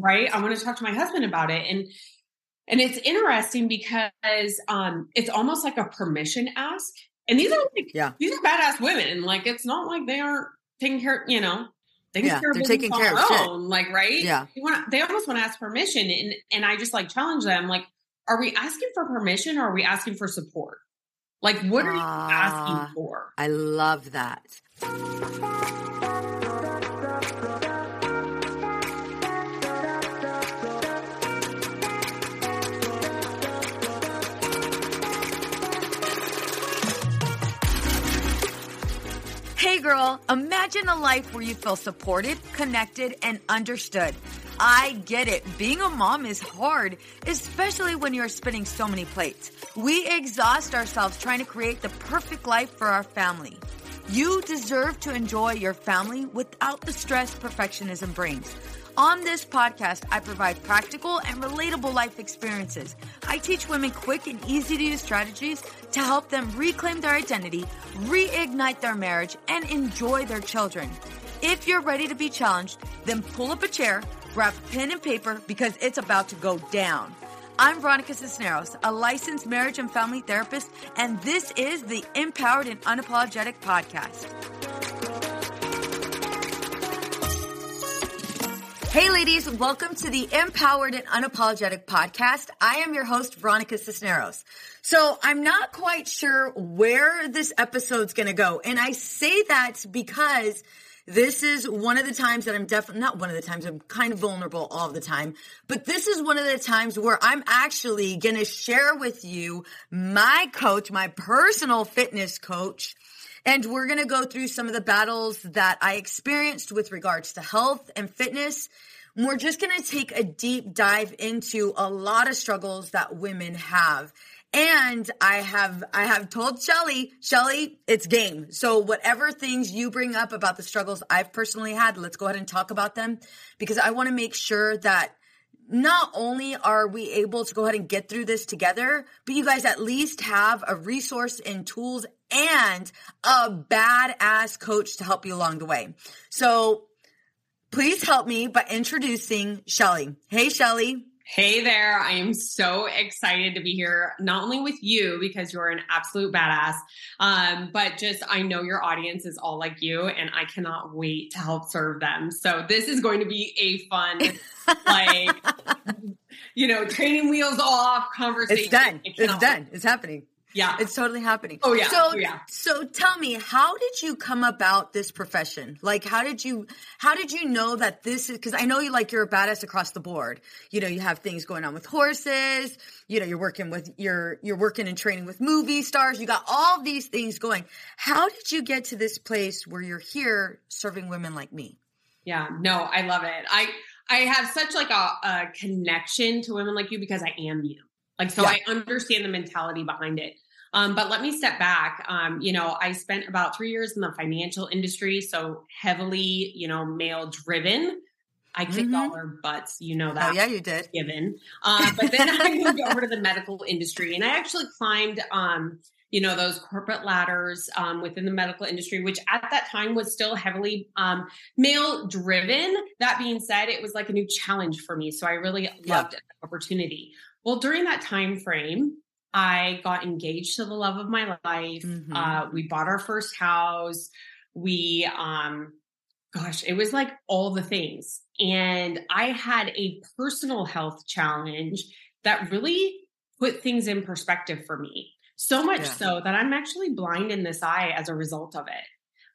right i want to talk to my husband about it and and it's interesting because um it's almost like a permission ask and these are like Yeah. these are badass women like it's not like they aren't taking care you know taking Yeah, care of they're taking care of their shit. own, like right Yeah. they want they almost want to ask permission and and i just like challenge them like are we asking for permission or are we asking for support like what are you Ah. asking for I love that. Hey girl, imagine a life where you feel supported, connected, and understood. I get it. Being a mom is hard, especially when you're spinning so many plates. We exhaust ourselves trying to create the perfect life for our family. You deserve to enjoy your family without the stress perfectionism brings. On this podcast, I provide practical and relatable life experiences. I teach women quick and easy to use strategies to help them reclaim their identity, reignite their marriage, and enjoy their children. If you're ready to be challenged, then pull up a chair, grab pen and paper because it's about to go down. I'm Veronica Cisneros, a licensed marriage and family therapist, and this is the Empowered and Unapologetic Podcast. Hey, ladies, welcome to the Empowered and Unapologetic podcast. I am your host, Veronica Cisneros. So I'm not quite sure where this episode's going to go. And I say that because this is one of the times that I'm definitely not one of the times I'm kind of vulnerable all the time, but this is one of the times where I'm actually going to share with you my coach, my personal fitness coach. And we're going to go through some of the battles that I experienced with regards to health and fitness. We're just going to take a deep dive into a lot of struggles that women have. And I have I have told Sheley, Sheley, it's game. So whatever things you bring up about the struggles I've personally had, let's go ahead and talk about them because I want to make sure that not only are we able to go ahead and get through this together, but you guys at least have a resource and tools and a badass coach to help you along the way. So please help me by introducing Sheley. Hey, Sheley. Hey there. I am so excited to be here, not only with you because you're an absolute badass, um, but just I know your audience is all like you and I cannot wait to help serve them. So this is going to be a fun, like, you know, training wheels off conversation. It's done. It's done. wait. It's happening. Yeah. It's totally happening. Oh, yeah. So Oh, yeah. so tell me, how did you come about this profession? Like how did you how did you know that this is cuz I know you like you're a badass across the board. You know, you have things going on with horses, you know, you're working with you're you're working and training with movie stars. You got all these things going. How did you get to this place where you're here serving women like me? Yeah, no, I love it. I I have such like a, a connection to women like you because I am you. Like so Yeah. I understand the mentality behind it. Um, but let me step back. Um, you know, I spent about three years in the financial industry, so heavily, you know, male driven. I kicked Mhm. all our butts, you know that Oh yeah, you did. given. Um, but then I moved over to the medical industry and I actually climbed, um, you know, those corporate ladders um, within the medical industry, which at that time was still heavily um, male driven. That being said, it was like a new challenge for me. So I really Yeah. loved the opportunity. Well, during that time frame, I got engaged to the love of my life. Mhm. Uh, we bought our first house. We, um, gosh, it was like all the things. and I had a personal health challenge that really put things in perspective for me. So much yeah. so that I'm actually blind in this eye as a result of it.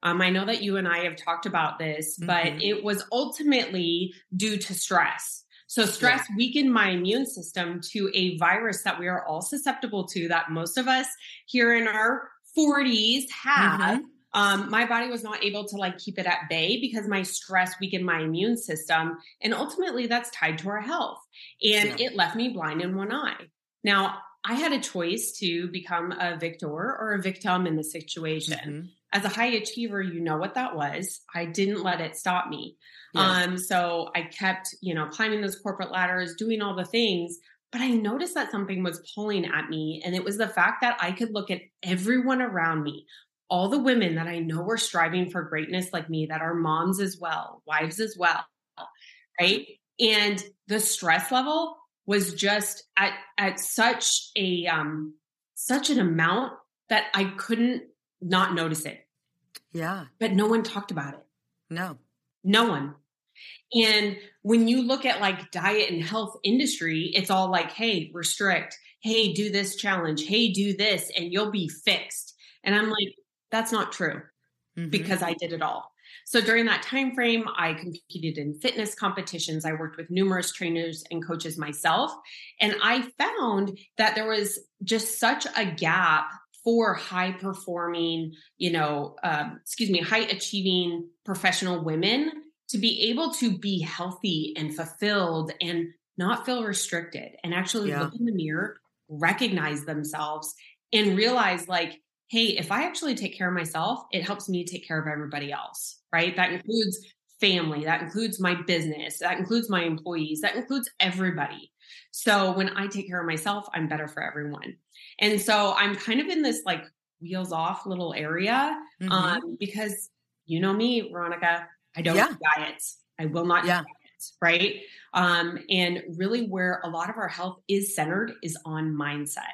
Um, I know that you and I have talked about this, mm-hmm. but it was ultimately due to stress. So, stress yeah. weakened my immune system to a virus that we are all susceptible to, that most of us here in our 40s have. Mm-hmm. Um, my body was not able to like keep it at bay because my stress weakened my immune system. And ultimately, that's tied to our health. And yeah. it left me blind in one eye. Now, I had a choice to become a victor or a victim in the situation. Mm-hmm. As a high achiever, you know what that was. I didn't let it stop me. Um, so I kept, you know, climbing those corporate ladders, doing all the things. But I noticed that something was pulling at me. And it was the fact that I could look at everyone around me, all the women that I know were striving for greatness like me, that are moms as well, wives as well. Right. And the stress level was just at at such a um such an amount that I couldn't not notice it. Yeah. But no one talked about it. No. No one. And when you look at like diet and health industry, it's all like, hey, restrict, hey, do this challenge, hey, do this, and you'll be fixed. And I'm like, that's not true mm-hmm. because I did it all. So during that time frame, I competed in fitness competitions. I worked with numerous trainers and coaches myself, and I found that there was just such a gap for high performing, you know, um, excuse me, high achieving professional women to be able to be healthy and fulfilled and not feel restricted and actually yeah. look in the mirror, recognize themselves, and realize like, hey, if I actually take care of myself, it helps me take care of everybody else, right? That includes family, that includes my business, that includes my employees, that includes everybody. So when I take care of myself, I'm better for everyone. And so I'm kind of in this like wheels off little area mm-hmm. um, because you know me, Veronica, I don't yeah. diets. I will not yeah. diets, right? Um, and really where a lot of our health is centered is on mindset.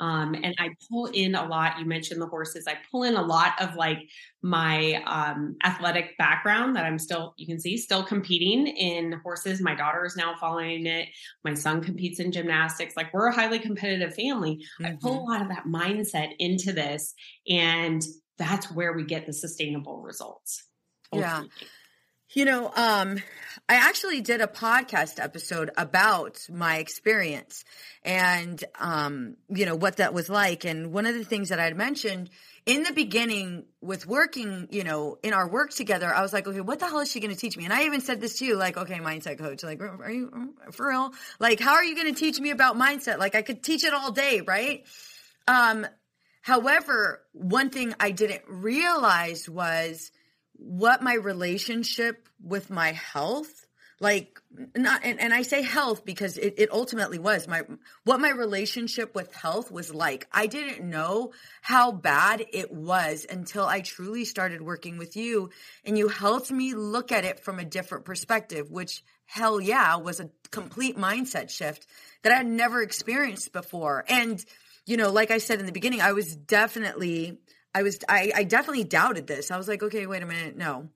Um, and I pull in a lot. You mentioned the horses. I pull in a lot of like my um, athletic background that I'm still, you can see, still competing in horses. My daughter is now following it. My son competes in gymnastics. Like we're a highly competitive family. Mm-hmm. I pull a mm-hmm. lot of that mindset into this, and that's where we get the sustainable results. Ultimately. Yeah. You know, um, I actually did a podcast episode about my experience and, um, you know, what that was like. And one of the things that I had mentioned in the beginning with working, you know, in our work together, I was like, okay, what the hell is she going to teach me? And I even said this to you, like, okay, mindset coach, like, are you for real? Like, how are you going to teach me about mindset? Like, I could teach it all day, right? Um, however, one thing I didn't realize was, what my relationship with my health like not and, and i say health because it, it ultimately was my what my relationship with health was like. I didn't know how bad it was until i truly started working with you and you helped me look at it from a different perspective which hell yeah was a complete mindset shift that i had never experienced before. And you know like i said in the beginning i was definitely I was I, I definitely doubted this. I was like, okay, wait a minute, no.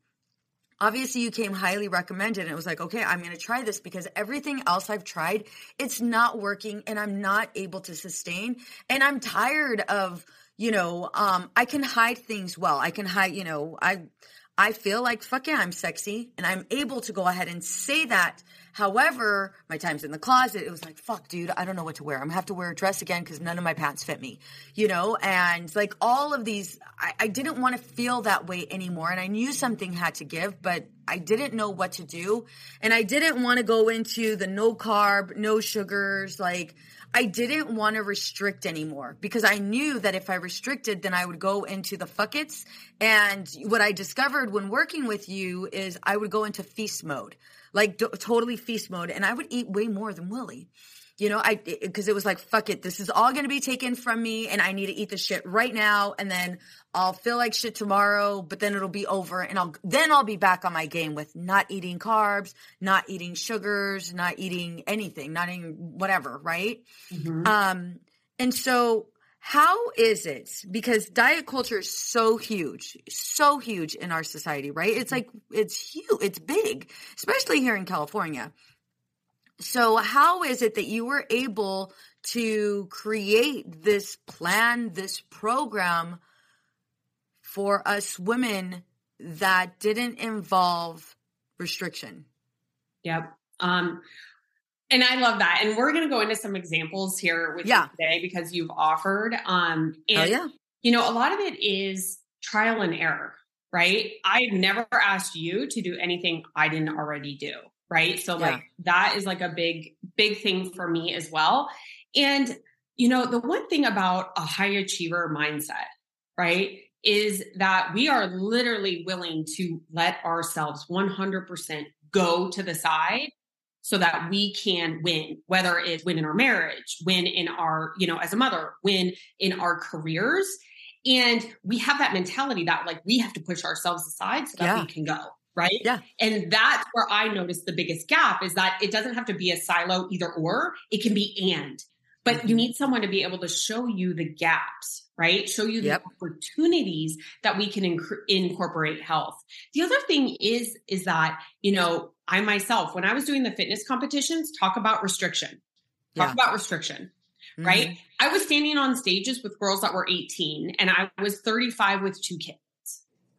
Obviously, you came highly recommended, and it was like, okay, I'm going to try this because everything else I've tried, it's not working, and I'm not able to sustain, and I'm tired of, you know, um, I can hide things well. I can hide, you know, I I feel like fuck yeah, I'm sexy, and I'm able to go ahead and say that However, my time's in the closet. It was like, fuck, dude, I don't know what to wear. I'm gonna have to wear a dress again because none of my pants fit me, you know? And like all of these, I, I didn't want to feel that way anymore. And I knew something had to give, but I didn't know what to do. And I didn't want to go into the no carb, no sugars, like, I didn't want to restrict anymore because I knew that if I restricted, then I would go into the fuckets. And what I discovered when working with you is I would go into feast mode like d- totally feast mode, and I would eat way more than Willie. You know, I because it was like fuck it, this is all going to be taken from me, and I need to eat the shit right now, and then I'll feel like shit tomorrow, but then it'll be over, and I'll then I'll be back on my game with not eating carbs, not eating sugars, not eating anything, not eating whatever, right? Mm-hmm. Um, and so how is it? Because diet culture is so huge so huge in our society right? It's like it's huge it's big especially here in california. So how is it that you were able to create this plan this program for us women that didn't involve restriction? Yep. Um and I love that. And we're going to go into some examples here with yeah. you today because you've offered. Um, and, oh, yeah. you know, a lot of it is trial and error, right? I've never asked you to do anything I didn't already do, right? So, yeah. like, that is like a big, big thing for me as well. And, you know, the one thing about a high achiever mindset, right, is that we are literally willing to let ourselves 100% go to the side so that we can win, whether it's win in our marriage, win in our, you know, as a mother, win in our careers. And we have that mentality that like we have to push ourselves aside so that yeah. we can go. Right. Yeah. And that's where I noticed the biggest gap is that it doesn't have to be a silo either or, it can be and. But mm-hmm. you need someone to be able to show you the gaps, right? Show you the yep. opportunities that we can inc- incorporate health. The other thing is, is that, you know, I myself, when I was doing the fitness competitions, talk about restriction, talk yeah. about restriction, mm-hmm. right? I was standing on stages with girls that were 18 and I was 35 with two kids.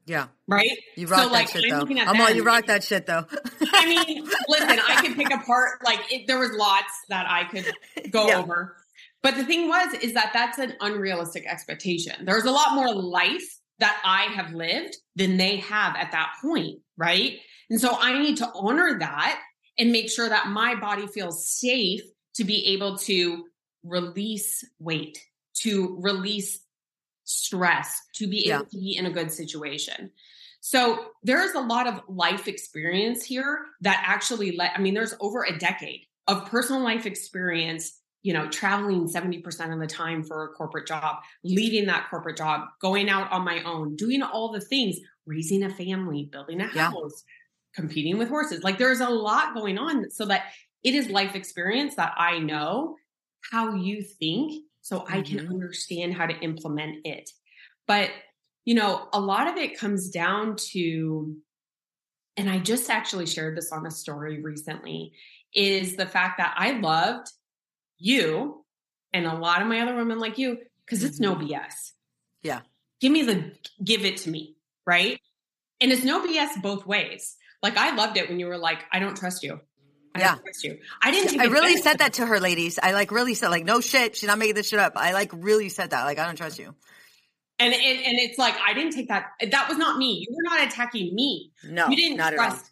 Yeah. Right? You rock so, that like, shit though. I'm all you rock that shit though. I mean, listen, I could pick apart like it, there was lots that I could go yeah. over. But the thing was is that that's an unrealistic expectation. There's a lot more life that I have lived than they have at that point, right? And so I need to honor that and make sure that my body feels safe to be able to release weight, to release stress, to be able to be in a good situation. So there's a lot of life experience here that actually let, I mean, there's over a decade of personal life experience you know, traveling 70% of the time for a corporate job, leaving that corporate job, going out on my own, doing all the things, raising a family, building a house, yeah. Competing with horses. Like there's a lot going on so that it is life experience that I know how you think so mm-hmm. I can mm-hmm. understand how to implement it. But, you know, a lot of it comes down to, and I just actually shared this on a story recently, is the fact that I loved you and a lot of my other women like you because it's no BS. Mm-hmm. Yeah. Give me the, give it to me. Right. And it's no BS both ways. Like I loved it when you were like, I don't trust you. I yeah. trust you. I didn't. I really said that to her, ladies. I like really said like, no shit. She's not making this shit up. I like really said that. Like, I don't trust you. And, and and it's like I didn't take that. That was not me. You were not attacking me. No, you didn't trust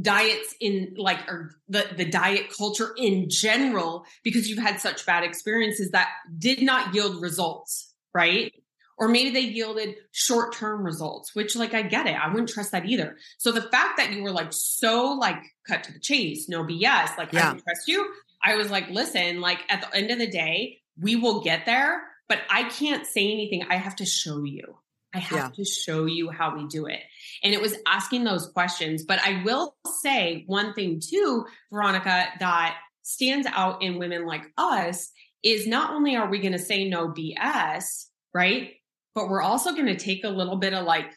diets in like or the the diet culture in general because you've had such bad experiences that did not yield results, right? Or maybe they yielded short term results, which like I get it. I wouldn't trust that either. So the fact that you were like so like cut to the chase, no BS, like yeah. I don't trust you. I was like, listen, like at the end of the day, we will get there, but I can't say anything. I have to show you. I have yeah. to show you how we do it. And it was asking those questions. But I will say one thing too, Veronica, that stands out in women like us is not only are we going to say no BS, right? But we're also going to take a little bit of like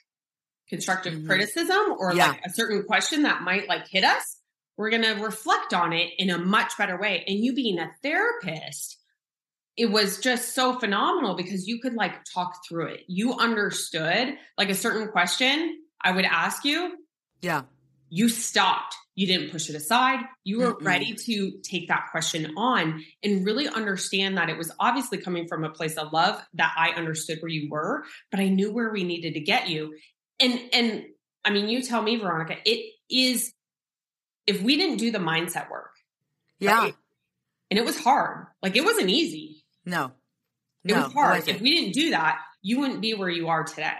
constructive mm-hmm. criticism or yeah. like a certain question that might like hit us. We're going to reflect on it in a much better way. And you being a therapist, it was just so phenomenal because you could like talk through it. You understood like a certain question I would ask you. Yeah. You stopped. You didn't push it aside. You were Mm-mm. ready to take that question on and really understand that it was obviously coming from a place of love that I understood where you were, but I knew where we needed to get you. And and I mean, you tell me, Veronica, it is if we didn't do the mindset work. Yeah. Right? And it was hard. Like it wasn't easy. No. It no, was hard. If we didn't do that, you wouldn't be where you are today.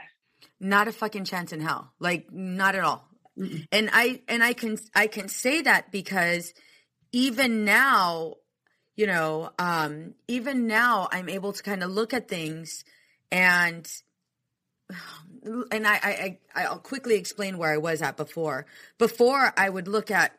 Not a fucking chance in hell. Like not at all. Mm-mm. And I and I can I can say that because even now, you know, um even now I'm able to kind of look at things and and I, I I'll quickly explain where I was at before. Before I would look at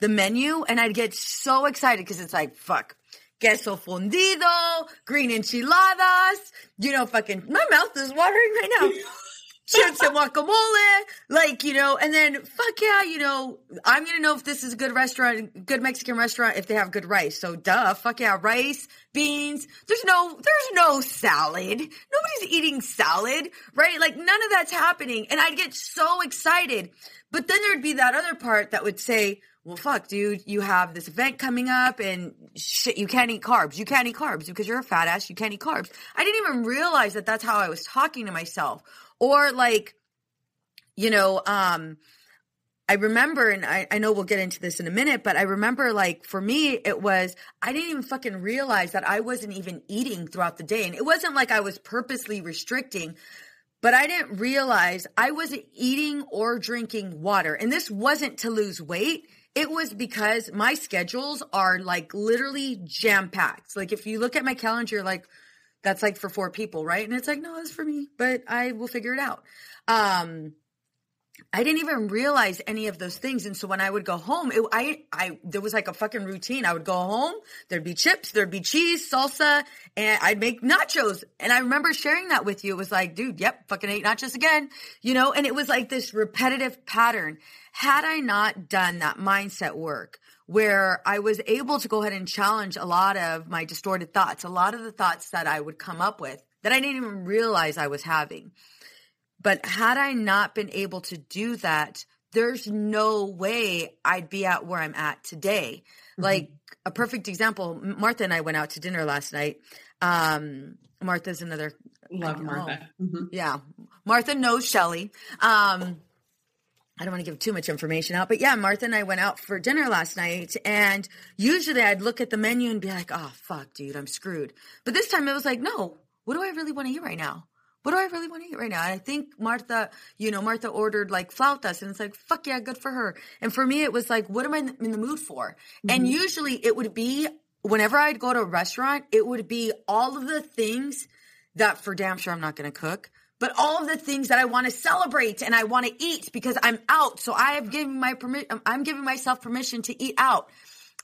the menu and I'd get so excited because it's like, fuck, queso fundido, green enchiladas, you know, fucking, my mouth is watering right now. chips and guacamole, like, you know, and then fuck yeah, you know, I'm gonna know if this is a good restaurant, good Mexican restaurant, if they have good rice. So duh, fuck yeah, rice, beans. There's no, there's no salad. Nobody's eating salad, right? Like none of that's happening. And I'd get so excited. But then there'd be that other part that would say, well, fuck, dude, you have this event coming up and shit, you can't eat carbs. You can't eat carbs because you're a fat ass. You can't eat carbs. I didn't even realize that that's how I was talking to myself. Or like, you know, um, I remember, and I, I know we'll get into this in a minute, but I remember like for me, it was, I didn't even fucking realize that I wasn't even eating throughout the day. And it wasn't like I was purposely restricting, but I didn't realize I wasn't eating or drinking water. And this wasn't to lose weight. It was because my schedules are like literally jam packed. Like if you look at my calendar, like, that's like for four people, right? And it's like, no, it's for me, but I will figure it out. Um, I didn't even realize any of those things. And so when I would go home, it, I, I, there was like a fucking routine. I would go home, there'd be chips, there'd be cheese, salsa, and I'd make nachos. And I remember sharing that with you. It was like, dude, yep, fucking ate nachos again, you know? And it was like this repetitive pattern. Had I not done that mindset work, where I was able to go ahead and challenge a lot of my distorted thoughts, a lot of the thoughts that I would come up with that I didn't even realize I was having. But had I not been able to do that, there's no way I'd be at where I'm at today. Mm-hmm. Like a perfect example, Martha and I went out to dinner last night. Um, Martha's another love Martha. Mm-hmm. Yeah. Martha knows Sheley. Um, I don't want to give too much information out, but yeah, Martha and I went out for dinner last night and usually I'd look at the menu and be like, oh, fuck, dude, I'm screwed. But this time it was like, no, what do I really want to eat right now? What do I really want to eat right now? And I think Martha, you know, Martha ordered like flautas and it's like, fuck yeah, good for her. And for me, it was like, what am I in the mood for? Mm-hmm. And usually it would be whenever I'd go to a restaurant, it would be all of the things that for damn sure I'm not going to cook but all of the things that I want to celebrate and I want to eat because I'm out. So I have given my permission, I'm giving myself permission to eat out.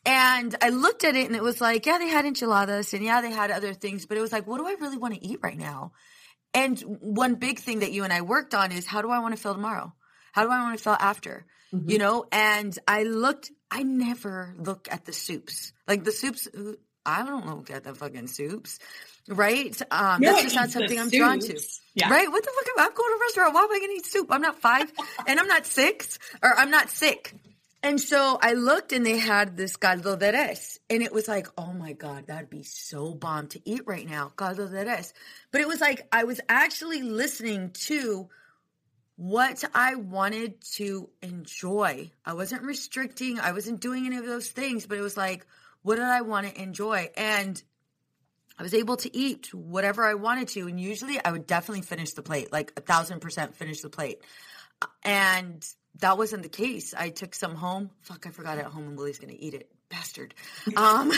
And I looked at it and it was like, yeah, they had enchiladas and yeah, they had other things, but it was like, what do I really want to eat right now? And one big thing that you and I worked on is how do I want to feel tomorrow? How do I want to feel after? Mm-hmm. You know, and I looked, I never look at the soups. Like the soups, I don't look at the fucking soups right? Um, that's just not something I'm soups. drawn to. Yeah. Right? What the fuck? I'm going to a restaurant. Why am I going to eat soup? I'm not five and I'm not six or I'm not sick. And so I looked and they had this caldo de res. And it was like, oh my God, that'd be so bomb to eat right now. Caldo de res. But it was like, I was actually listening to what I wanted to enjoy. I wasn't restricting, I wasn't doing any of those things, but it was like, what did I want to enjoy? And I was able to eat whatever I wanted to. And usually I would definitely finish the plate, like a thousand percent finish the plate. And that wasn't the case. I took some home. Fuck, I forgot it at home and Willie's going to eat it. Bastard. Um,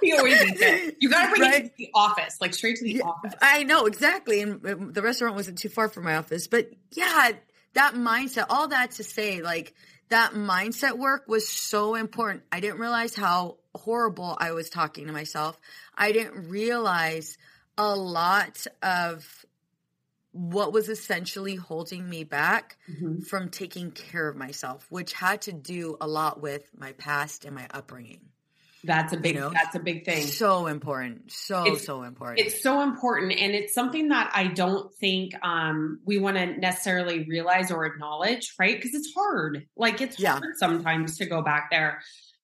he always eats it. You got to bring right? it to the office, like straight to the yeah, office. I know, exactly. And the restaurant wasn't too far from my office. But yeah, that mindset, all that to say, like, that mindset work was so important. I didn't realize how horrible I was talking to myself. I didn't realize a lot of what was essentially holding me back mm-hmm. from taking care of myself, which had to do a lot with my past and my upbringing. That's a big you know? that's a big thing. So important. So it's, so important. It's so important and it's something that I don't think um we want to necessarily realize or acknowledge, right? Because it's hard. Like it's yeah. hard sometimes to go back there.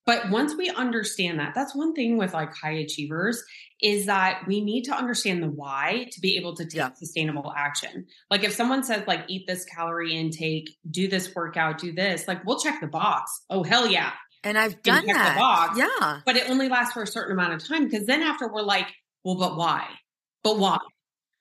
But once we understand that, that's one thing with like high achievers is that we need to understand the why to be able to take yeah. sustainable action. Like if someone says like eat this calorie intake, do this workout, do this, like we'll check the box. Oh hell yeah. And I've done that. Box, yeah. But it only lasts for a certain amount of time because then after we're like, well, but why? But why?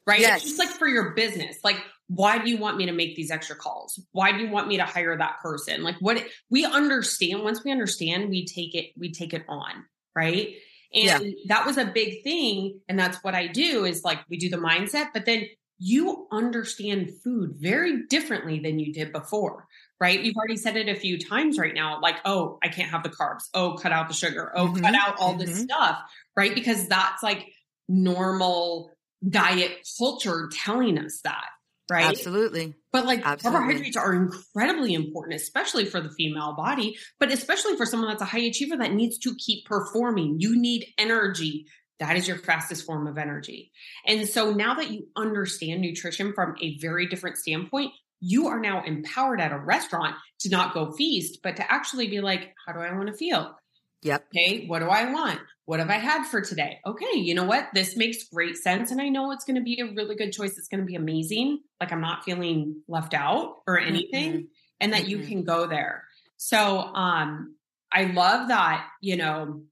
Right? Yes. It's just like for your business. Like why do you want me to make these extra calls? Why do you want me to hire that person? Like what we understand, once we understand, we take it, we take it on, right? And yeah. that was a big thing. And that's what I do is like we do the mindset, but then you understand food very differently than you did before, right? You've already said it a few times right now, like, oh, I can't have the carbs. Oh, cut out the sugar. Oh, Mhm. cut out all this Mhm. stuff, right? Because that's like normal diet culture telling us that, right? Absolutely. But like Absolutely. carbohydrates are incredibly important, especially for the female body, but especially for someone that's a high achiever that needs to keep performing. You need energy. That is your fastest form of energy. And so now that you understand nutrition from a very different standpoint, you are now empowered at a restaurant to not go feast, but to actually be like, how do I want to feel? Yep. Okay, what do I want? What have I had for today? Okay, you know what? This makes great sense. And I know it's going to be a really good choice. It's going to be amazing. Like I'm not feeling left out or anything, and that you Mm-mm. can go there. So um I love that, you know,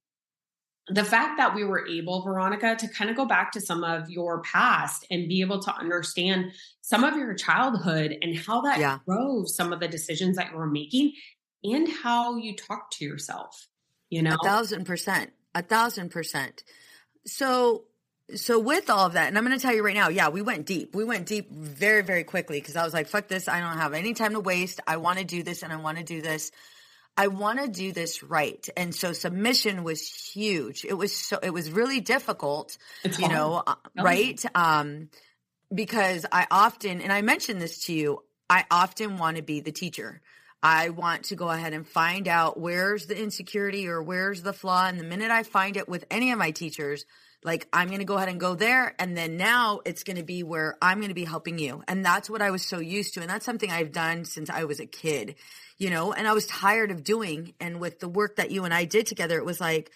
the fact that we were able, Veronica, to kind of go back to some of your past and be able to understand some of your childhood and how that Yeah. drove some of the decisions that you were making and how you talk to yourself. You know, A thousand percent. A thousand percent. So, so with all of that, and I'm going to tell you right now, yeah, we went deep. We went deep very, very quickly because I was like, fuck this. I don't have any time to waste. I want to do this and I want to do this. I want to do this right. And so submission was huge. It was so, it was really difficult, It's you hard. know, uh, Oh. right? Um, because I often, and I mentioned this to you, I often want to be the teacher. I want to go ahead and find out where's the insecurity or where's the flaw. And the minute I find it with any of my teachers, like I'm going to go ahead and go there. And then now it's going to be where I'm going to be helping you. And that's what I was so used to. And that's something I've done since I was a kid, you know, and I was tired of doing. And with the work that you and I did together, it was like,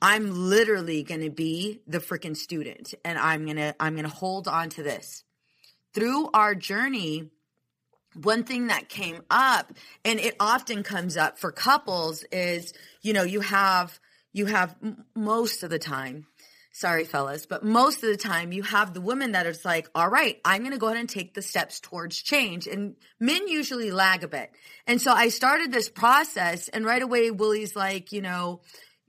I'm literally going to be the freaking student and I'm going to I'm going to hold on to this. Through our journey, one thing that came up and it often comes up for couples is, you know, you have you have most of the time sorry fellas but most of the time you have the women that is like all right i'm going to go ahead and take the steps towards change and men usually lag a bit and so i started this process and right away willie's like you know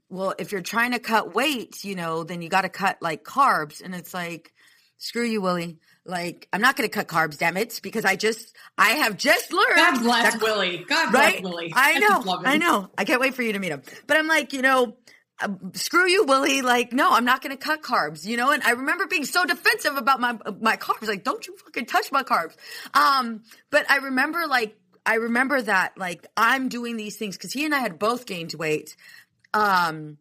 well, if you're trying to cut weight, you know, then you got to cut like carbs. And it's like, screw you, Willie. Like, I'm not going to cut carbs, damn it, because I just, I have just learned. God bless that- Willie. God right? bless Willie. I know. him. I know. I can't wait for you to meet him. But I'm like, you know, uh, screw you, Willie. Like, no, I'm not going to cut carbs, you know? And I remember being so defensive about my, my carbs. Like, don't you fucking touch my carbs. Um, but I remember like, I remember that like I'm doing these things because he and I had both gained weight. Um,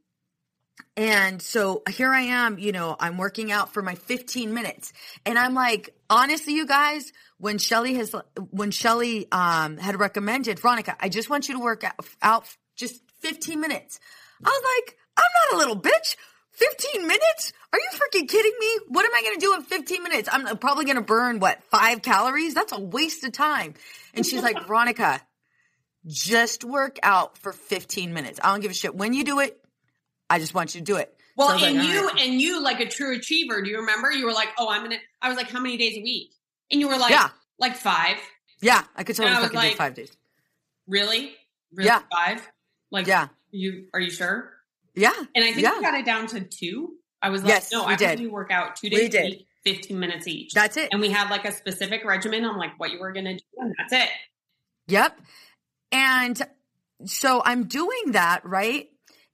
and so here I am, you know, I'm working out for my 15 minutes. And I'm like, honestly, you guys, when Sheley has, when Sheley, um, had recommended, Veronica, I just want you to work out, out just 15 minutes. I was like, I'm not a little bitch. 15 minutes? Are you freaking kidding me? What am I going to do in 15 minutes? I'm probably going to burn what, five calories? That's a waste of time. And she's like, Veronica, just work out for 15 minutes. I don't give a shit when you do it. I just want you to do it. Well, So and like, you right. and you like a true achiever. Do you remember? You were like, "Oh, I'm gonna." I was like, "How many days a week?" And you were like, Yeah. like five." Yeah, I could totally And I was fucking do like- five days. Really? Really? Yeah. Five? Like, Yeah. You are you sure? Yeah. And I think Yeah. we got it down to two. I was like, Yes, no, I did. we work out two days a week, 15 minutes each. That's it. and we had like a specific regimen on like what you were gonna do, and that's it. Yep. And so I'm doing that, right?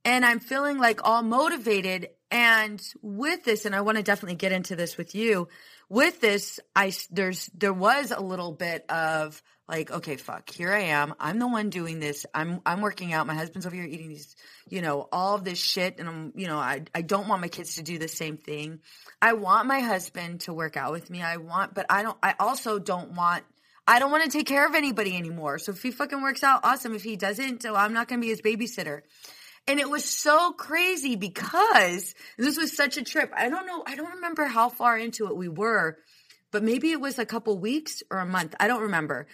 And I'm feeling like all motivated. And with this, and I want to definitely get into this with you. With this, I there's there was a little bit of like, okay, fuck, here I am. I'm the one doing this. I'm I'm working out. My husband's over here eating these, you know, all this shit, and I'm, you know, I I don't want my kids to do the same thing. I want my husband to work out with me. I want, but I don't. I also don't want I don't want to take care of anybody anymore. So if he fucking works out, awesome. If he doesn't, I'm not to be his babysitter. And it was so crazy because this was such a trip. I don't know. I don't remember how far into it we were, but maybe it was a couple weeks or a month. I don't remember.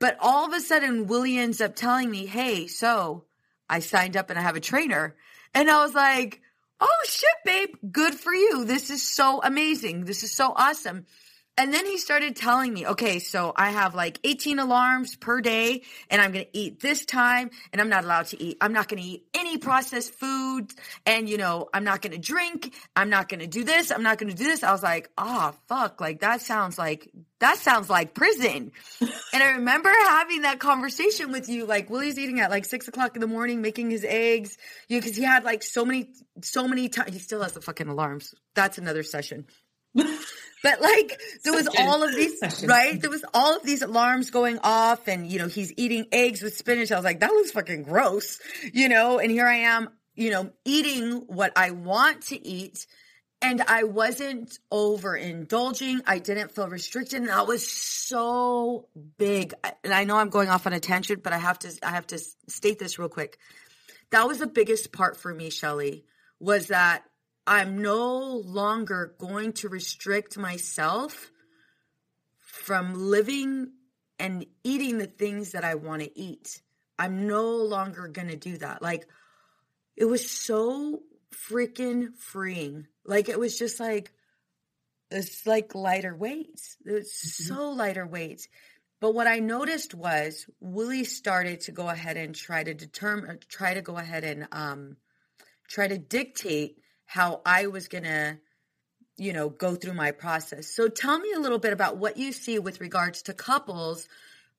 But all of a sudden, Willie ends up telling me, Hey, so I signed up and I have a trainer. And I was like, Oh shit, babe. Good for you. This is so amazing. This is so awesome. And then he started telling me, okay, so I have like 18 alarms per day and I'm going to eat this time and I'm not allowed to eat. I'm not going to eat any processed foods and you know, I'm not going to drink. I'm not going to do this. I'm not going to do this. I was like, oh, fuck. Like that sounds like that sounds like prison. and I remember having that conversation with you, like Willie's eating at like six o'clock in the morning, making his eggs. You because he had like so many, so many times. He still has the fucking alarms. That's another session. but like there was all of these right there was all of these alarms going off and you know he's eating eggs with spinach i was like that looks fucking gross you know and here i am you know eating what i want to eat and I wasn't overindulging. I didn't feel restricted. And that was so big. And I know I'm going off on a tangent, but I have to I have to state this real quick. That was the biggest part for me, Sheley, was that I'm no longer going to restrict myself from living and eating the things that I want to eat. I'm no longer going to do that. Like it was so freaking freeing like it was just like it's like lighter weights. It's mm-hmm. so lighter weights. But what I noticed was Willie started to go ahead and try to determine, try to go ahead and um, try to dictate how I was gonna, you know, go through my process. So tell me a little bit about what you see with regards to couples,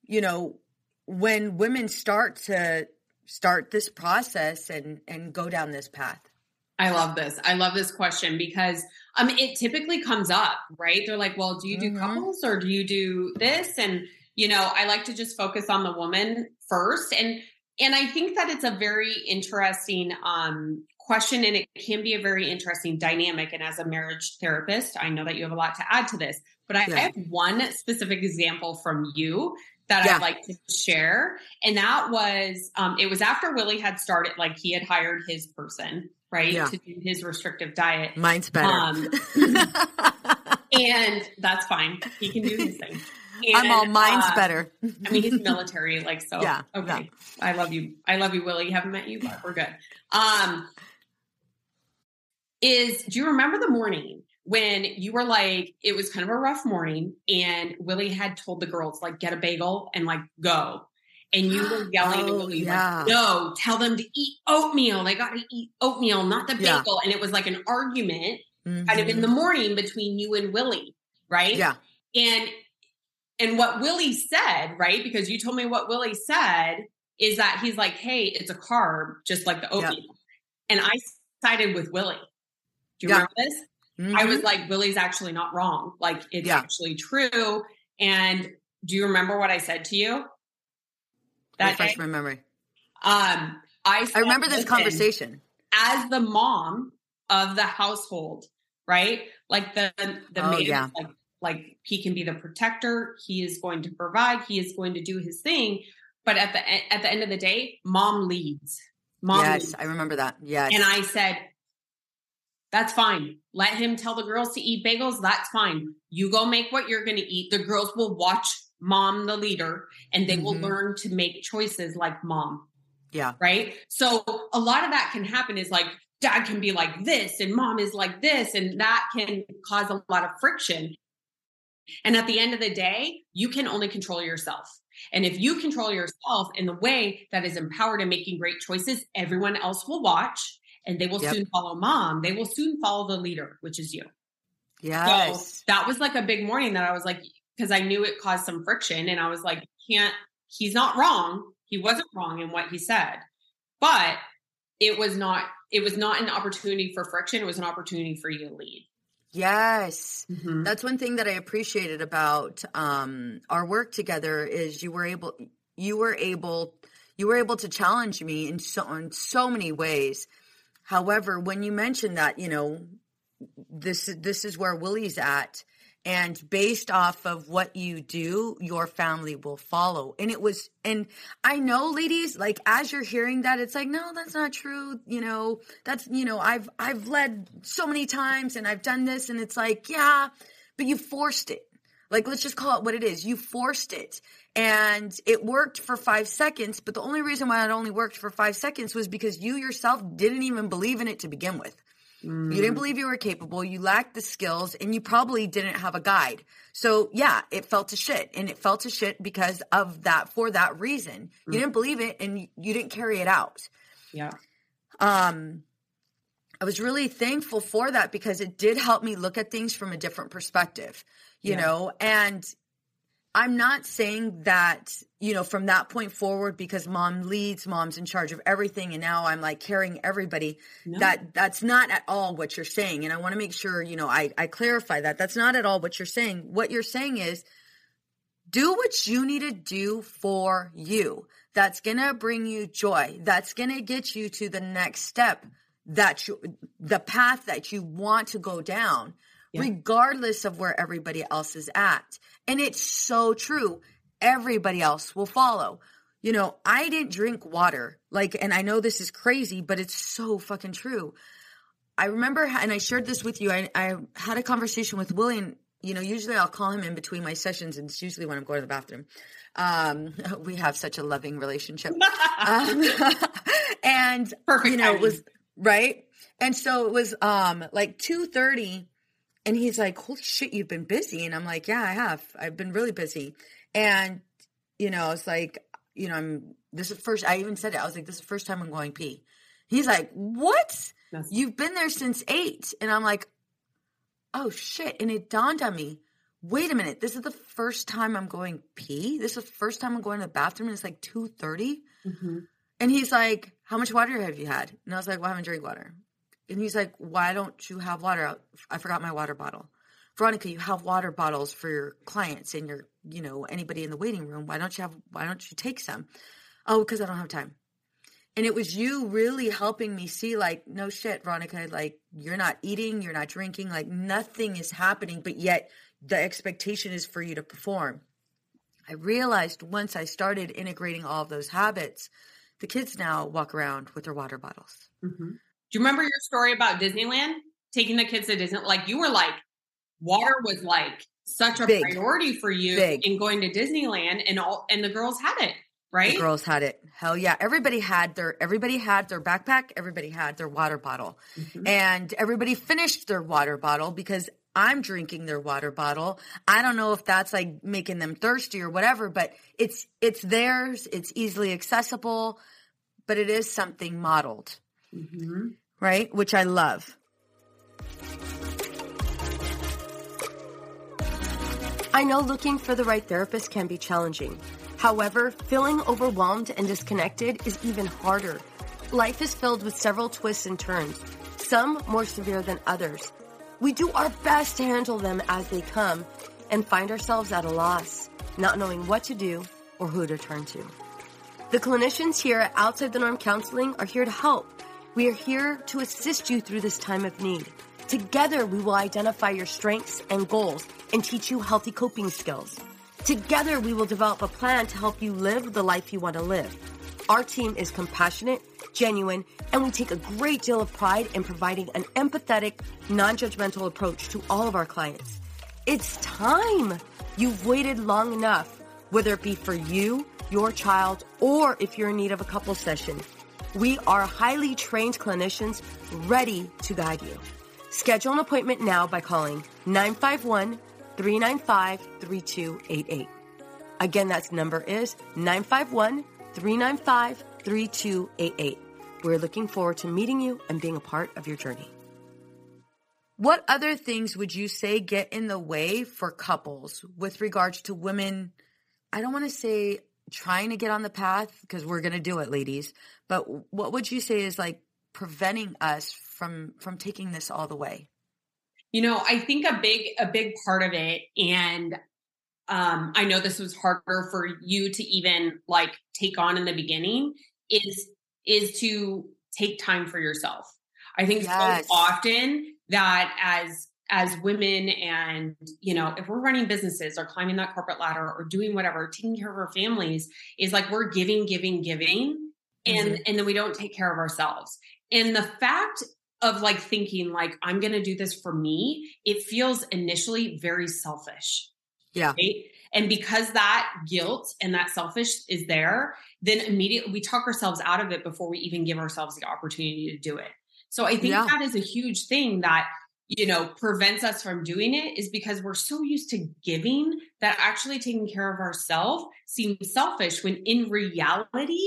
you know, when women start to start this process and and go down this path. I love this. I love this question because um it typically comes up, right? They're like, "Well, do you do mm-hmm. couples or do you do this?" And you know, I like to just focus on the woman first and and I think that it's a very interesting um question and it can be a very interesting dynamic and as a marriage therapist, I know that you have a lot to add to this, but I, yeah. I have one specific example from you that yeah. I'd like to share. And that was, um, it was after Willie had started, like he had hired his person right? Yeah. To do his restrictive diet. Mine's better. Um, and that's fine. He can do his thing. And, I'm all mine's uh, better. I mean, he's military, like so. Yeah. Okay. I love you. I love you, Willie. You haven't met you, but we're good. Um, is do you remember the morning when you were like, it was kind of a rough morning, and Willie had told the girls like, get a bagel and like go and you were yelling oh, at yeah. like, no, tell them to eat oatmeal. They got to eat oatmeal, not the bagel. Yeah. And it was like an argument mm-hmm. kind of in the mm-hmm. morning between you and Willie, right? Yeah. And and what Willie said, right? Because you told me what Willie said is that he's like, hey, it's a carb, just like the oatmeal. Yeah. And I sided with Willie. Do you remember this? Mm-hmm. I was mm-hmm. like, Willie's actually not wrong. Like it's actually true. And do you remember what I said to you? that refresh my memory. Um, I I remember this conversation as the mom of the household, right? Like the the oh, man, yeah. like like he can be the protector. He is going to provide. He is going to do his thing. But at the at the end of the day, mom leads. Mom yes, leads. I remember that. Yes, and I said. That's fine. Let him tell the girls to eat bagels. That's fine. You go make what you're going to eat. The girls will watch mom the leader and they mm-hmm. will learn to make choices like mom. Yeah. Right. So a lot of that can happen is like dad can be like this and mom is like this, and that can cause a lot of friction. And at the end of the day, you can only control yourself. And if you control yourself in the way that is empowered and making great choices, everyone else will watch and they will yep. soon follow mom. They will soon follow the leader, which is you. Yes. So that was like a big warning that I was like, because I knew it caused some friction. And I was like, can't, he's not wrong. He wasn't wrong in what he said. But it was not, it was not an opportunity for friction. It was an opportunity for you to lead. Yes. Mm-hmm. That's one thing that I appreciated about um, our work together is you were able, you were able, you were able to challenge me in so, in so many ways. However, when you mentioned that, you know, this this is where Willie's at, and based off of what you do your family will follow. And it was and i know ladies like as you're hearing that it's like no that's not true you know that's you know i've i've led so many times and i've done this and it's like yeah but you forced it like let's just call it what it is you forced it and it worked for five seconds but the only reason why it only worked for five seconds was because you yourself didn't even believe in it to begin with Mm. You didn't mm. believe you were capable. You lacked the skills and you probably didn't have a guide. So yeah, it fell to shit and it fell to shit because of that, for that reason. Mm. You didn't believe it and you didn't carry it out. Yeah. Um, I was really thankful for that because it did help me look at things from a different perspective, you yeah. know, and I'm not saying that, you know, from that point forward, because mom leads, mom's in charge of everything, and now I'm like carrying everybody. No. That that's not at all what you're saying. And I want to make sure, you know, I, I clarify that. That's not at all what you're saying. What you're saying is do what you need to do for you. That's gonna bring you joy. That's gonna get you to the next step that you the path that you want to go down yeah. regardless of where everybody else is at. And it's so true. Everybody else will follow. You know, I didn't drink water. Like, and I know this is crazy, but it's so fucking true. I remember, and I shared this with you. I, I had a conversation with William. You know, usually I'll call him in between my sessions, and it's usually when I'm going to the bathroom. Um, we have such a loving relationship. um, and Perfect you know, timing. it was right. And so it was um like two thirty, and he's like, Holy shit, you've been busy. And I'm like, Yeah, I have. I've been really busy. And, you know, it's like, you know, I'm, this is first, I even said it. I was like, This is the first time I'm going pee. He's like, What? You've been there since eight. And I'm like, Oh shit. And it dawned on me, wait a minute, this is the first time I'm going pee. This is the first time I'm going to the bathroom. And it's like 2.30. Mm-hmm. And he's like, How much water have you had? And I was like, Well, I haven't drank water. And he's like, Why don't you have water? I forgot my water bottle. Veronica, you have water bottles for your clients and your, you know, anybody in the waiting room. Why don't you have, why don't you take some? Oh, because I don't have time. And it was you really helping me see, like, no shit, Veronica, like, you're not eating, you're not drinking, like, nothing is happening, but yet the expectation is for you to perform. I realized once I started integrating all of those habits, the kids now walk around with their water bottles. Mm-hmm. Do you remember your story about Disneyland? Taking the kids to Disney, like you were like, water was like such a Big. priority for you Big. in going to Disneyland, and all, and the girls had it, right? The girls had it. Hell yeah! Everybody had their everybody had their backpack. Everybody had their water bottle, mm-hmm. and everybody finished their water bottle because I'm drinking their water bottle. I don't know if that's like making them thirsty or whatever, but it's it's theirs. It's easily accessible, but it is something modeled. Mm-hmm right? Which I love. I know looking for the right therapist can be challenging. However, feeling overwhelmed and disconnected is even harder. Life is filled with several twists and turns, some more severe than others. We do our best to handle them as they come and find ourselves at a loss, not knowing what to do or who to turn to. The clinicians here at Outside the Norm Counseling are here to help we are here to assist you through this time of need. Together, we will identify your strengths and goals and teach you healthy coping skills. Together, we will develop a plan to help you live the life you want to live. Our team is compassionate, genuine, and we take a great deal of pride in providing an empathetic, non judgmental approach to all of our clients. It's time! You've waited long enough, whether it be for you, your child, or if you're in need of a couple session. We are highly trained clinicians ready to guide you. Schedule an appointment now by calling 951 395 3288. Again, that number is 951 395 3288. We're looking forward to meeting you and being a part of your journey. What other things would you say get in the way for couples with regards to women? I don't want to say trying to get on the path because we're going to do it ladies. But what would you say is like preventing us from from taking this all the way? You know i think a big a big part of it and um i know this was harder for you to even like take on in the beginning is is to take time for yourself. I think yes. so often that as as women and you know if we're running businesses or climbing that corporate ladder or doing whatever taking care of our families is like we're giving giving giving and mm-hmm. and then we don't take care of ourselves and the fact of like thinking like i'm going to do this for me it feels initially very selfish yeah right? and because that guilt and that selfish is there then immediately we talk ourselves out of it before we even give ourselves the opportunity to do it so i think yeah. that is a huge thing that you know prevents us from doing it is because we're so used to giving that actually taking care of ourselves seems selfish when in reality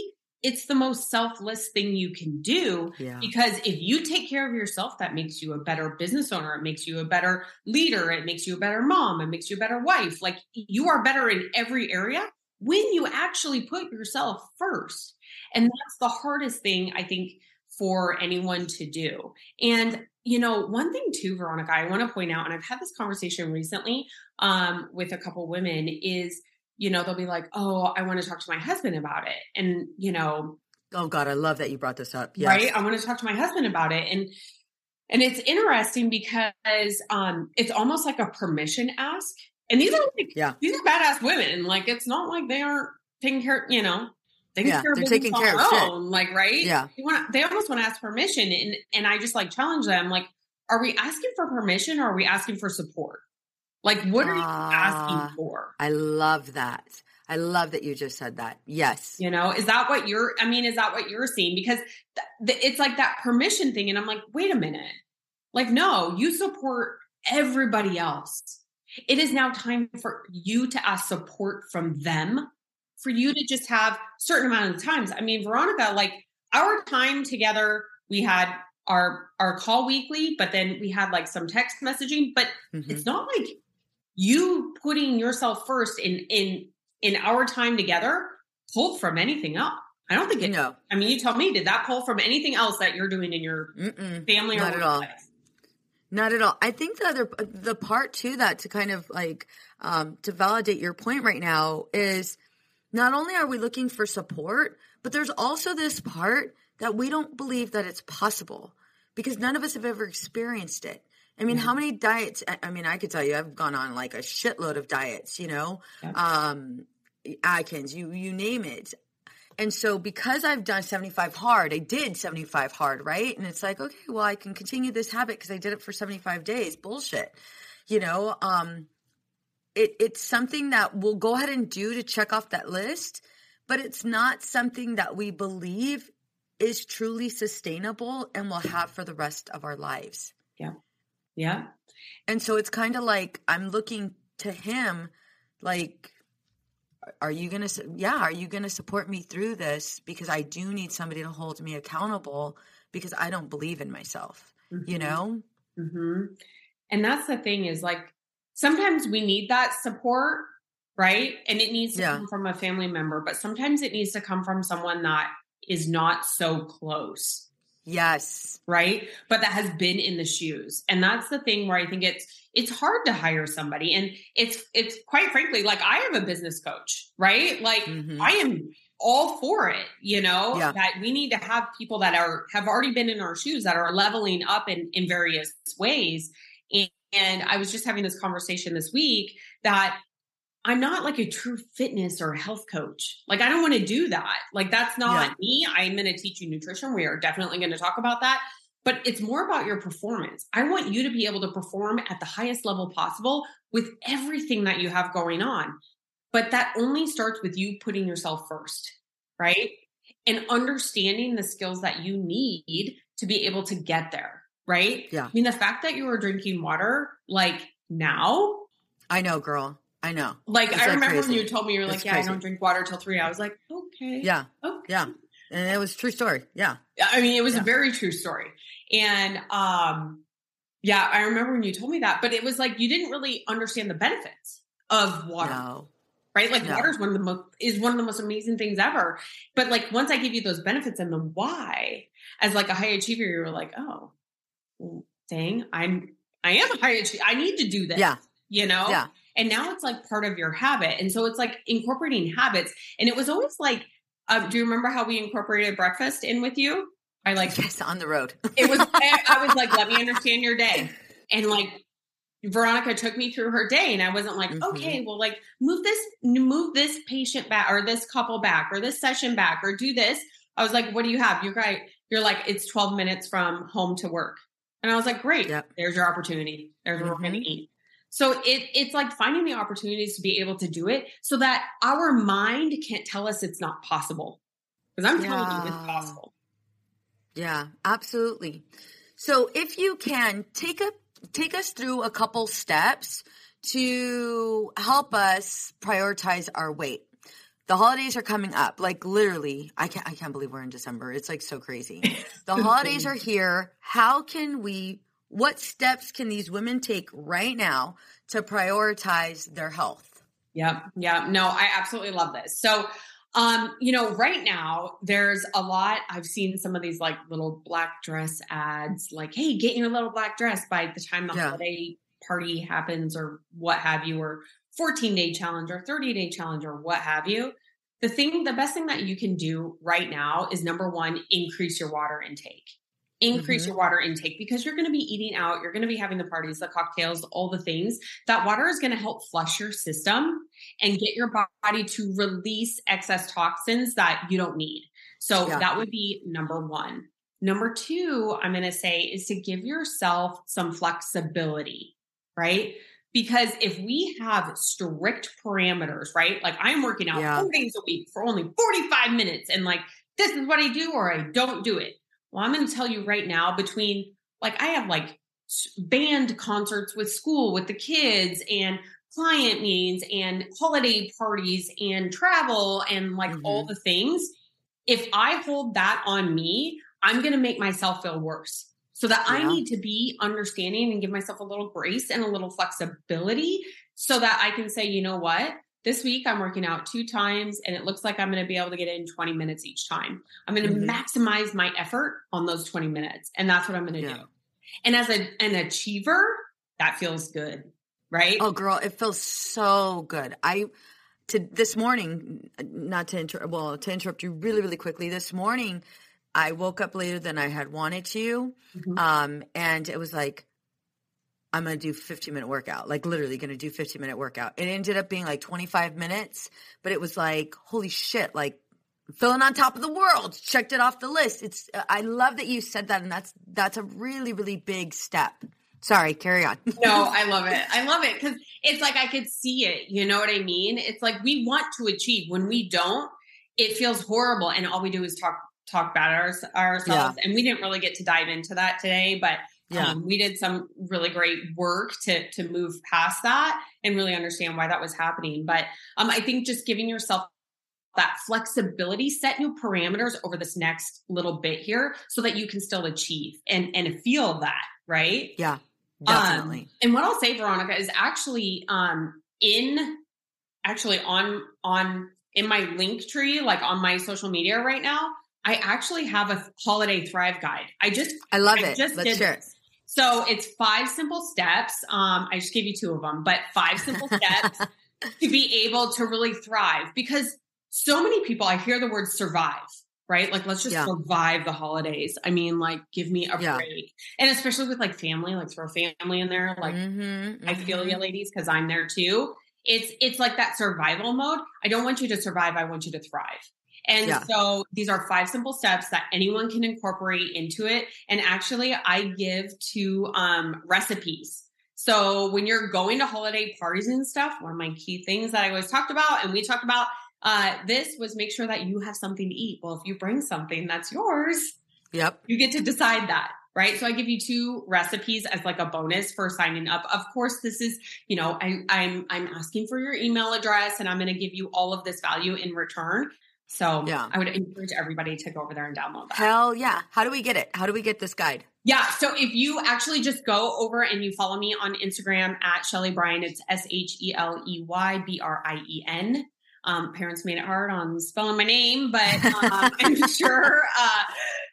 it's the most selfless thing you can do Yeah. because if you take care of yourself that makes you a better business owner. It makes you a better leader. It makes you a better mom. It makes you a better wife. Like you are better in every area when you actually put yourself first. And that's the hardest thing i think for anyone to do. And you know one thing too veronica i want to point out and i've had this conversation recently um, with a couple women is you know they'll be like oh i want to talk to my husband about it and you know Oh God, I love that you brought this up. Yes. right i want to talk to my husband about it and and it's interesting because um it's almost like a permission ask and these are like Yeah. these are badass women like it's not like they aren't taking care you know taking Yeah, they're taking care of their shit. like right Yeah. they want they almost want to ask permission and and i just like challenge them like are we asking for permission or are we asking for support like what are you Ah. asking for I love that. I love that you just said that. Yes. You know, is that what you're, I mean, is that what you're seeing? Because th- th- it's like that permission thing. And I'm like, wait a minute. Like, no, you support everybody else. It is now time for you to ask support from them, for you to just have certain amount of times. I mean, Veronica, like our time together, we had our our call weekly, but then we had like some text messaging, but Mhm. it's not like you putting yourself first in in in our time together pulled from anything else. I don't think it. No. I mean, you tell me, did that pull from anything else that you're doing in your Mm-mm. family or Not at all. workplace? Not at all. I think the other the part to that to kind of like um, to validate your point right now is not only are we looking for support, but there's also this part that we don't believe that it's possible because none of us have ever experienced it. I mean, how many diets? I- I mean, I could tell you, I've gone on like a shitload of diets. You know, Yeah. um, Atkins, you you name it. And so because I've done 75 hard, I did 75 hard, right? And it's like, okay, well, I can continue this habit because I did it for 75 days. Bullshit. You know, um, it, it's something that we'll go ahead and do to check off that list, but it's not something that we believe is truly sustainable and will have for the rest of our lives. Yeah. Yeah. And so it's kind of like I'm looking to him like are you going to yeah, are you going to support me through this because I do need somebody to hold me accountable because I don't believe in myself, you Mhm. know? hmm And that's the thing is like sometimes we need that support, right? And it needs to Yeah. come from a family member, but sometimes it needs to come from someone that is not so close. Yes. right but that has been in the shoes and that's the thing where i think it's it's hard to hire somebody and it's it's quite frankly like i have a business coach right like Mhm. i am all for it you know Yeah. that we need to have people that are have already been in our shoes that are leveling up in in various ways and, i was just having this conversation this week that I'm not like a true fitness or health coach. Like, I don't want to do that. Like, that's not Yeah. me. I'm going to teach you nutrition. We are definitely going to talk about that. But it's more about your performance. I want you to be able to perform at the highest level possible with everything that you have going on. But that only starts with you putting yourself first, right? And understanding the skills that you need to be able to get there, right? Yeah. I mean, the fact that you were drinking water like now, I know, girl. I know. like It's I like remember when you told me you were like, It's "Yeah, I don't drink water till three. I was like, "Okay, Yeah. okay." Yeah. And it was a true story. Yeah. I mean, it was Yeah. a very true story, and um, yeah, I remember when you told me that. But it was like you didn't really understand the benefits of water, No. right? Like No. water is one of the most is one of the most amazing things ever. But like once I give you those benefits and the why, as like a high achiever, you were like, "Oh, dang, I'm I am a high achiever. I need to do this." Yeah. you know Yeah. and now it's like part of your habit and so it's like incorporating habits and it was always like um, do you remember how we incorporated breakfast in with you i like Yes, on the road. it was I I was like let me understand your day and like veronica took me through her day and i wasn't like Mhm. okay well like move this move this patient back or this couple back or this session back or do this i was like what do you have you're right you're like it's 12 minutes from home to work and i was like great. Yep. there's your opportunity. There's where we're going to eat so it it's like finding the opportunities to be able to do it so that our mind can't tell us it's not possible. Because i'm telling you it's possible. Yeah, absolutely. So if you can take a take us through a couple steps to help us prioritize our weight. The holidays are coming up. Like literally, I can't I can't believe we're in December. It's like so crazy. The holidays are here. How can we what steps can these women take right now to prioritize their health? Yep. Yeah. No, I absolutely love this. So um, you know, right now there's a lot. I've seen some of these like little black dress ads, like, hey, get your little black dress by the time the Yeah. holiday party happens or what have you, or 14 day challenge or 30 day challenge or what have you. The thing, the best thing that you can do right now is number one, increase your water intake. Increase Mhm. your water intake because you're going to be eating out, you're going to be having the parties, the cocktails, all the things. That water is going to help flush your system and get your body to release excess toxins that you don't need. So Yeah. that would be number one. Number two, I'm going to say is to give yourself some flexibility, right? Because if we have strict parameters, right? Like I'm working out Yeah. four days a week for only 45 minutes and like this is what I do or I don't do it. Well, I'm going to tell you right now between like I have like band concerts with school with the kids and client meetings and holiday parties and travel and like all mm-hmm. the things. If I hold that on me, I'm going to make myself feel worse. So that I need to be understanding and give myself a little grace and a little flexibility so that I can say, you know what? This week I'm working out two times and it looks like I'm going to be able to get in 20 minutes each time. I'm going to Mhm. maximize my effort on those 20 minutes. And that's what I'm going to Yeah. do. And as a, an achiever, that feels good. Right. Oh, girl, it feels so good. I to this morning, not to inter- well to interrupt you really really quickly. This morning, I woke up later than I had wanted to, Mhm. um, and it was like I'm gonna do 15 minute workout, like literally gonna do 15 minute workout. It ended up being like 25 minutes, but it was like holy shit, like feeling on top of the world. Checked it off the list. It's I love that you said that, and that's that's a really really big step. Sorry, carry on. no, I love it. I love it because it's like I could see it. You know what I mean? It's like we want to achieve. When we don't, it feels horrible, and all we do is talk talk about our, ourselves. And we didn't really get to dive into that today, but Yeah. um, we did some really great work to to move past that and really understand why that was happening. But um, I think just giving yourself that flexibility, set new parameters over this next little bit here, so that you can still achieve and and feel that right. Yeah, Um, definitely. and what I'll say, Veronica, is actually um in actually on on in my link tree, like on my social media right now, I actually have a holiday thrive guide. I just I love I it. just Let's share it. So it's five simple steps. Um, I just gave you two of them, but five simple steps to be able to really thrive because so many people, I hear the word survive, right? Like, let's just Yeah. survive the holidays. I mean, like, give me a Yeah. break. And especially with like family, like throw family in there. Like, Mhm, I feel you ladies because I'm there too. It's it's like that survival mode. I don't want you to survive, I want you to thrive. And Yeah. so these are five simple steps that anyone can incorporate into it. And actually I give to um recipes. So when you're going to holiday parties and stuff, one of my key things that I always talked about and we talked about uh this was make sure that you have something to eat. Well, if you bring something that's yours, Yep. you get to decide that right so i give you two recipes as like a bonus for signing up of course this is you know I, i'm i'm asking for your email address and i'm going to give you all of this value in return so Yeah. i would encourage everybody to go over there and download that Hell yeah. How do we get it? How do we get this guide? yeah. So if you actually just go over and you follow me on Instagram at Sheley Brien, it's S H E L E Y B R I E N. Um, parents made it hard on spelling my name, but um, I'm sure uh,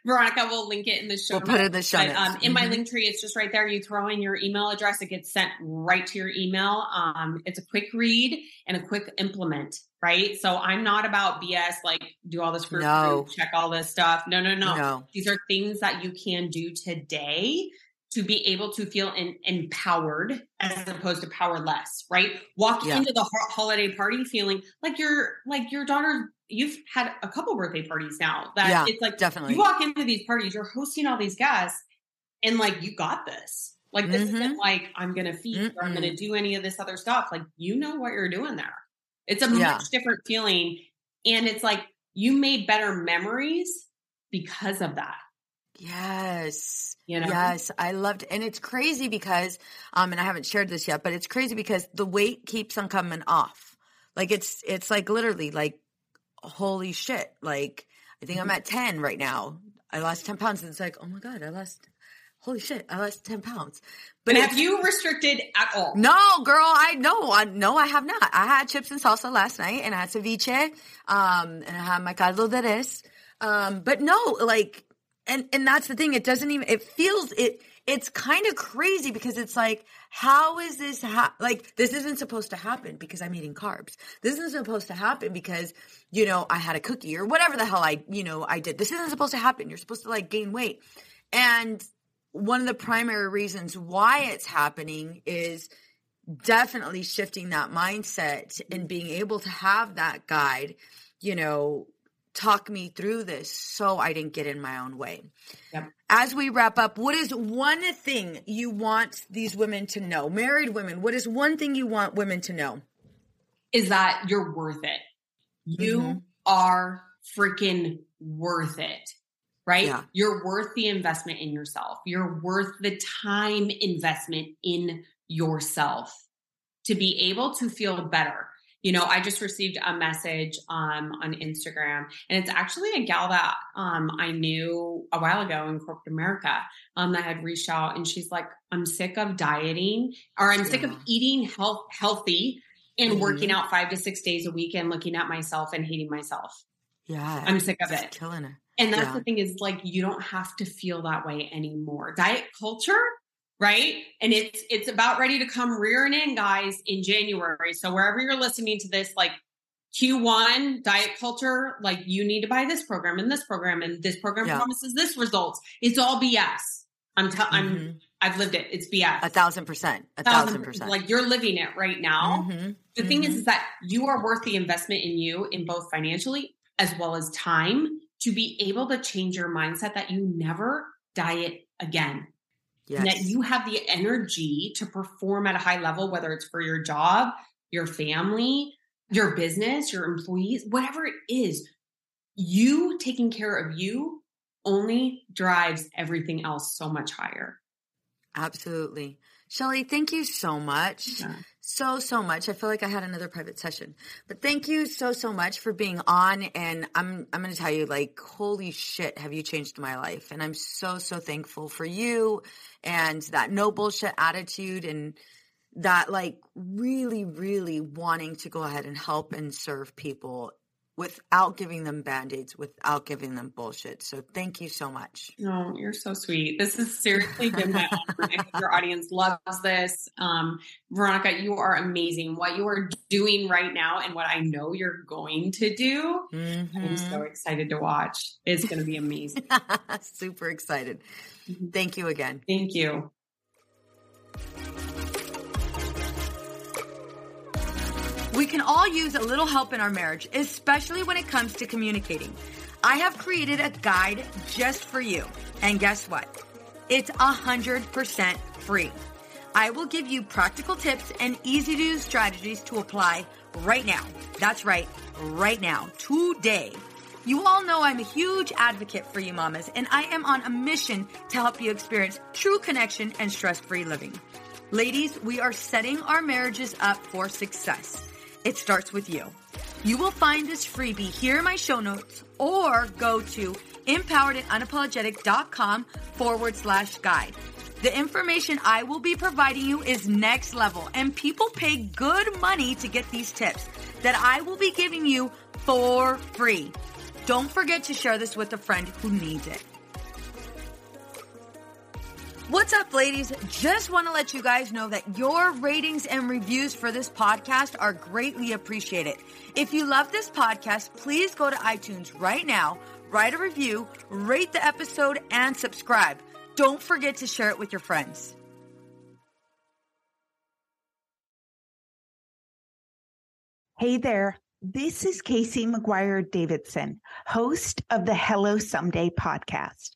Veronica will link it in the show. We'll put it in the show But, notes. um, in my Mhm. link tree, it's just right there. You throw in your email address, it gets sent right to your email. Um, it's a quick read and a quick implement, right? So I'm not about BS, like do all this, fruit No. check all this stuff. No, no, no. No. These are things that you can do today to be able to feel in, empowered as opposed to powerless, right? Walk Yeah. into the ho- holiday party feeling like your like your daughter. You've had a couple birthday parties now. That Yeah, it's like definitely. you walk into these parties, you're hosting all these guests, and like you got this. Like this Mhm. isn't like I'm gonna feed or I'm gonna do any of this other stuff. Like you know what you're doing there. It's a Yeah. much different feeling, and it's like you made better memories because of that. Yes. You know? Yes, I loved and it's crazy because um and I haven't shared this yet, but it's crazy because the weight keeps on coming off. Like it's it's like literally like holy shit, like I think I'm at 10 right now. I lost 10 pounds. And it's like, oh my God, I lost, holy shit, I lost 10 pounds. But have you restricted at all? No, girl, I no, I no, I have not. I had chips and salsa last night and I had ceviche, um, and I had my caldo de res. Um, but no, like, and, and that's the thing. It doesn't even, it feels, it, it's kind of crazy because it's like, how is this ha- like this isn't supposed to happen because I'm eating carbs. This isn't supposed to happen because you know I had a cookie or whatever the hell I you know I did. This isn't supposed to happen. You're supposed to like gain weight. And one of the primary reasons why it's happening is definitely shifting that mindset and being able to have that guide, you know, talk me through this so I didn't get in my own way. Yep. As we wrap up, what is one thing you want these women to know? Married women, what is one thing you want women to know? Is that you're worth it. You mm-hmm. are freaking worth it. Right? Yeah. You're worth the investment in yourself. You're worth the time investment in yourself to be able to feel better you know, I just received a message um, on Instagram, and it's actually a gal that um, I knew a while ago in corporate America um, that had reached out, and she's like, "I'm sick of dieting, or I'm yeah. sick of eating health healthy and mm-hmm. working out five to six days a week, and looking at myself and hating myself." Yeah, I'm sick of it. Killing her. And that's yeah. the thing is like you don't have to feel that way anymore. Diet culture right? And it's it's about ready to come rearing in, guys, in January. So wherever you're listening to this, like Q1 diet culture, like you need to buy this program and this program and this program yeah. promises this results. It's all BS. I'm t- mm-hmm. I'm I've lived it. It's BS. A thousand percent. A thousand, thousand percent. Like you're living it right now. Mm-hmm. The thing is, mm-hmm. is that you are worth the investment in you in both financially as well as time to be able to change your mindset that you never diet again. Yes. And that you have the energy to perform at a high level, whether it's for your job, your family, your business, your employees, whatever it is, you taking care of you only drives everything else so much higher. Absolutely. Sheley, thank you so much. Yeah so so much. I feel like I had another private session. But thank you so so much for being on and I'm I'm going to tell you like holy shit have you changed my life and I'm so so thankful for you and that no bullshit attitude and that like really really wanting to go ahead and help and serve people without giving them band-aids without giving them bullshit. So thank you so much. Oh you're so sweet. This has seriously been my your audience loves this. Um, veronica you are amazing. What you are doing right now and what i know you're going to do mm-hmm. i'm so excited to watch. It's going to be amazing. Super excited. Mm-hmm. thank you again. Thank you We can all use a little help in our marriage, especially when it comes to communicating. I have created a guide just for you. And guess what? It's 100% free. I will give you practical tips and easy to use strategies to apply right now. That's right, right now, today. You all know I'm a huge advocate for you mamas, and I am on a mission to help you experience true connection and stress free living. Ladies, we are setting our marriages up for success. It starts with you. You will find this freebie here in my show notes or go to empoweredandunapologetic.com forward slash guide. The information I will be providing you is next level, and people pay good money to get these tips that I will be giving you for free. Don't forget to share this with a friend who needs it. What's up, ladies? Just want to let you guys know that your ratings and reviews for this podcast are greatly appreciated. If you love this podcast, please go to iTunes right now, write a review, rate the episode, and subscribe. Don't forget to share it with your friends. Hey there. This is Casey McGuire Davidson, host of the Hello Someday podcast.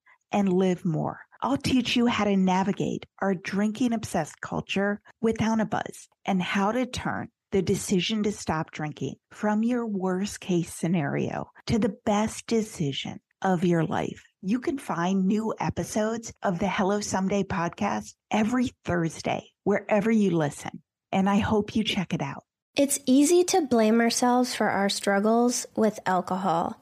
and live more. I'll teach you how to navigate our drinking obsessed culture without a buzz and how to turn the decision to stop drinking from your worst case scenario to the best decision of your life. You can find new episodes of the Hello Someday podcast every Thursday, wherever you listen. And I hope you check it out. It's easy to blame ourselves for our struggles with alcohol.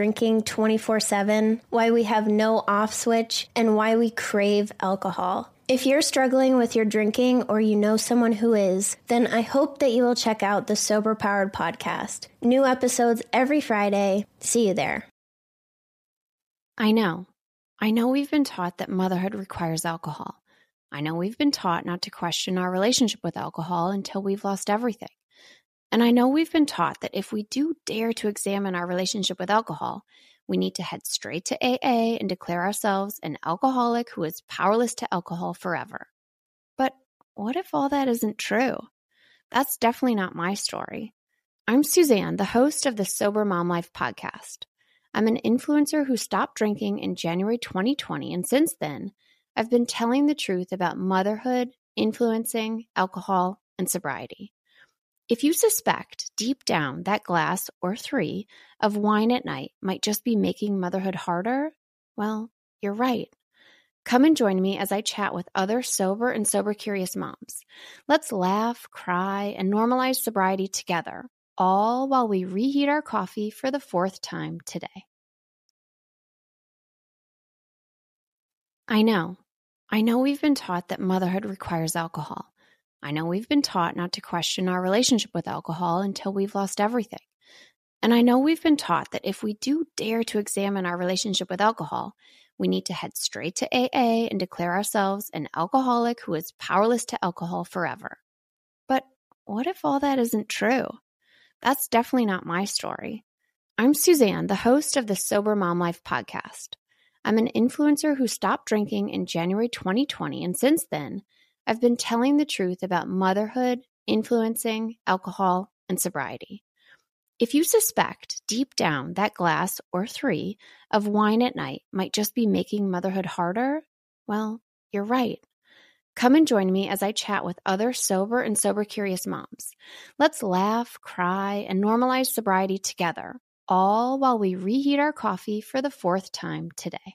drinking 24 7, why we have no off switch, and why we crave alcohol. If you're struggling with your drinking or you know someone who is, then I hope that you will check out the Sober Powered podcast. New episodes every Friday. See you there. I know. I know we've been taught that motherhood requires alcohol. I know we've been taught not to question our relationship with alcohol until we've lost everything. And I know we've been taught that if we do dare to examine our relationship with alcohol, we need to head straight to AA and declare ourselves an alcoholic who is powerless to alcohol forever. But what if all that isn't true? That's definitely not my story. I'm Suzanne, the host of the Sober Mom Life podcast. I'm an influencer who stopped drinking in January 2020, and since then, I've been telling the truth about motherhood, influencing, alcohol, and sobriety. If you suspect deep down that glass or three of wine at night might just be making motherhood harder, well, you're right. Come and join me as I chat with other sober and sober curious moms. Let's laugh, cry, and normalize sobriety together, all while we reheat our coffee for the fourth time today. I know. I know we've been taught that motherhood requires alcohol. I know we've been taught not to question our relationship with alcohol until we've lost everything. And I know we've been taught that if we do dare to examine our relationship with alcohol, we need to head straight to AA and declare ourselves an alcoholic who is powerless to alcohol forever. But what if all that isn't true? That's definitely not my story. I'm Suzanne, the host of the Sober Mom Life podcast. I'm an influencer who stopped drinking in January 2020, and since then, I've been telling the truth about motherhood, influencing, alcohol, and sobriety. If you suspect deep down that glass or three of wine at night might just be making motherhood harder, well, you're right. Come and join me as I chat with other sober and sober curious moms. Let's laugh, cry, and normalize sobriety together, all while we reheat our coffee for the fourth time today.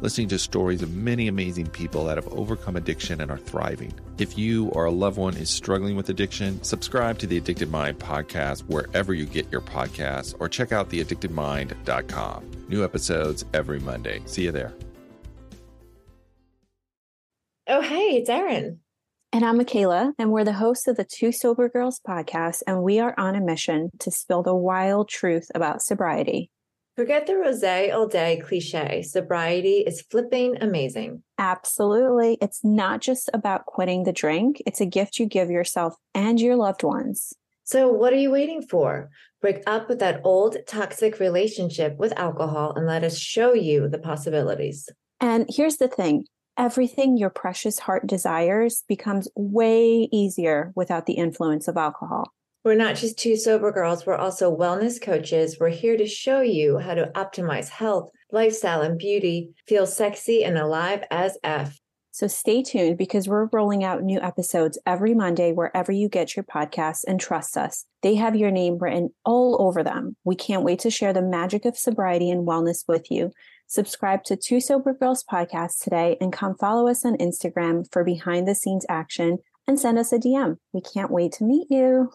listening to stories of many amazing people that have overcome addiction and are thriving. If you or a loved one is struggling with addiction, subscribe to the Addicted Mind podcast wherever you get your podcasts or check out theaddictedmind.com. New episodes every Monday. See you there. Oh, hey, it's Erin. And I'm Michaela, and we're the hosts of the Two Sober Girls podcast, and we are on a mission to spill the wild truth about sobriety Forget the rose all day cliche. Sobriety is flipping amazing. Absolutely. It's not just about quitting the drink, it's a gift you give yourself and your loved ones. So, what are you waiting for? Break up with that old toxic relationship with alcohol and let us show you the possibilities. And here's the thing everything your precious heart desires becomes way easier without the influence of alcohol. We're not just two sober girls, we're also wellness coaches. We're here to show you how to optimize health, lifestyle, and beauty, feel sexy and alive as F. So stay tuned because we're rolling out new episodes every Monday wherever you get your podcasts and trust us. They have your name written all over them. We can't wait to share the magic of sobriety and wellness with you. Subscribe to Two Sober Girls podcast today and come follow us on Instagram for behind the scenes action and send us a DM. We can't wait to meet you.